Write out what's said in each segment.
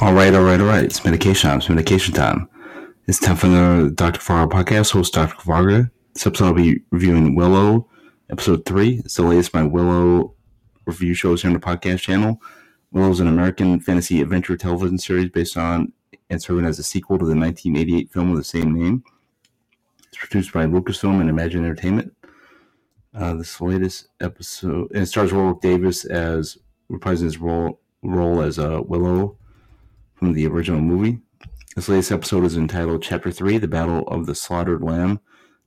All right, all right, all right. It's medication time. It's medication time. It's time for the Dr. Fargo podcast. Host Dr. Fargo. This episode I'll be reviewing Willow, episode three. It's the latest my Willow review shows here on the podcast channel. Willow is an American fantasy adventure television series based on and serving as a sequel to the 1988 film of the same name. It's produced by Lucasfilm and Imagine Entertainment. Uh, this latest episode, and it stars Warwick Davis as reprising his role role as uh, Willow from the original movie. This latest episode is entitled Chapter 3 The Battle of the Slaughtered Lamb.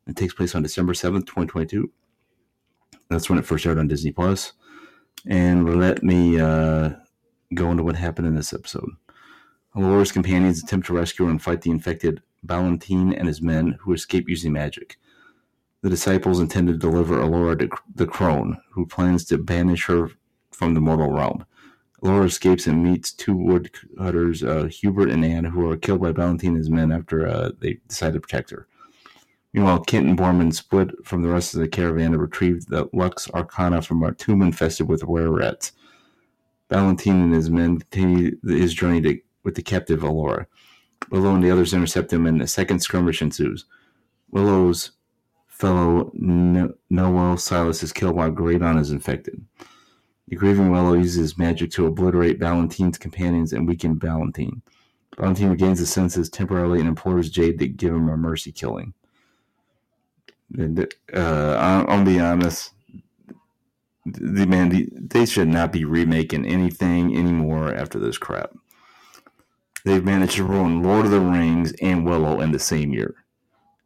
It takes place on December 7th, 2022. That's when it first aired on Disney Plus. And let me uh, go into what happened in this episode. Elora's companions attempt to rescue and fight the infected Ballantine and his men who escape using magic. The disciples intend to deliver Alora to the crone, who plans to banish her from the mortal realm. Laura escapes and meets two woodcutters, uh, Hubert and Anne, who are killed by his men after uh, they decide to protect her. Meanwhile, Kent and Boorman split from the rest of the caravan to retrieve the Lux Arcana from a tomb infested with were rats. Valentine and his men continue his journey to, with the captive Elora. Willow and the others intercept him, and a second skirmish ensues. Willow's fellow Noel Silas is killed while Graydon is infected. The grieving Willow uses magic to obliterate Valentine's companions and weaken Valentine. Valentine regains his senses temporarily and implores Jade to give him a mercy killing. And, Uh, I'll, be honest. The man, the, they should not be remaking anything anymore after this crap. They've managed to ruin Lord of the Rings and Willow in the same year.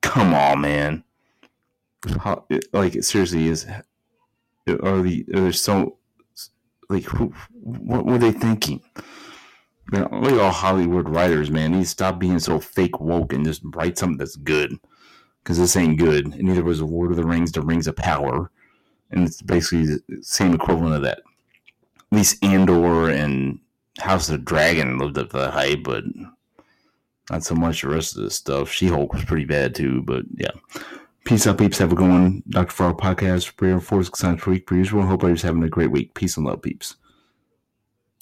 Come on, man. How, like seriously, is are the there's so like who, what were they thinking? Man, look at all Hollywood writers, man. Need to stop being so fake woke and just write something that's good. Because this ain't good. And neither was Lord of the Rings, The Rings of Power. And it's basically the same equivalent of that. At least Andor and House of the Dragon lived up to the hype, but not so much the rest of this stuff. She Hulk was pretty bad too, but yeah. Peace out, peeps. Have a good one. Dr. Fargo podcast, times per week per usual. Hope everybody's having a great week. Peace and love, peeps.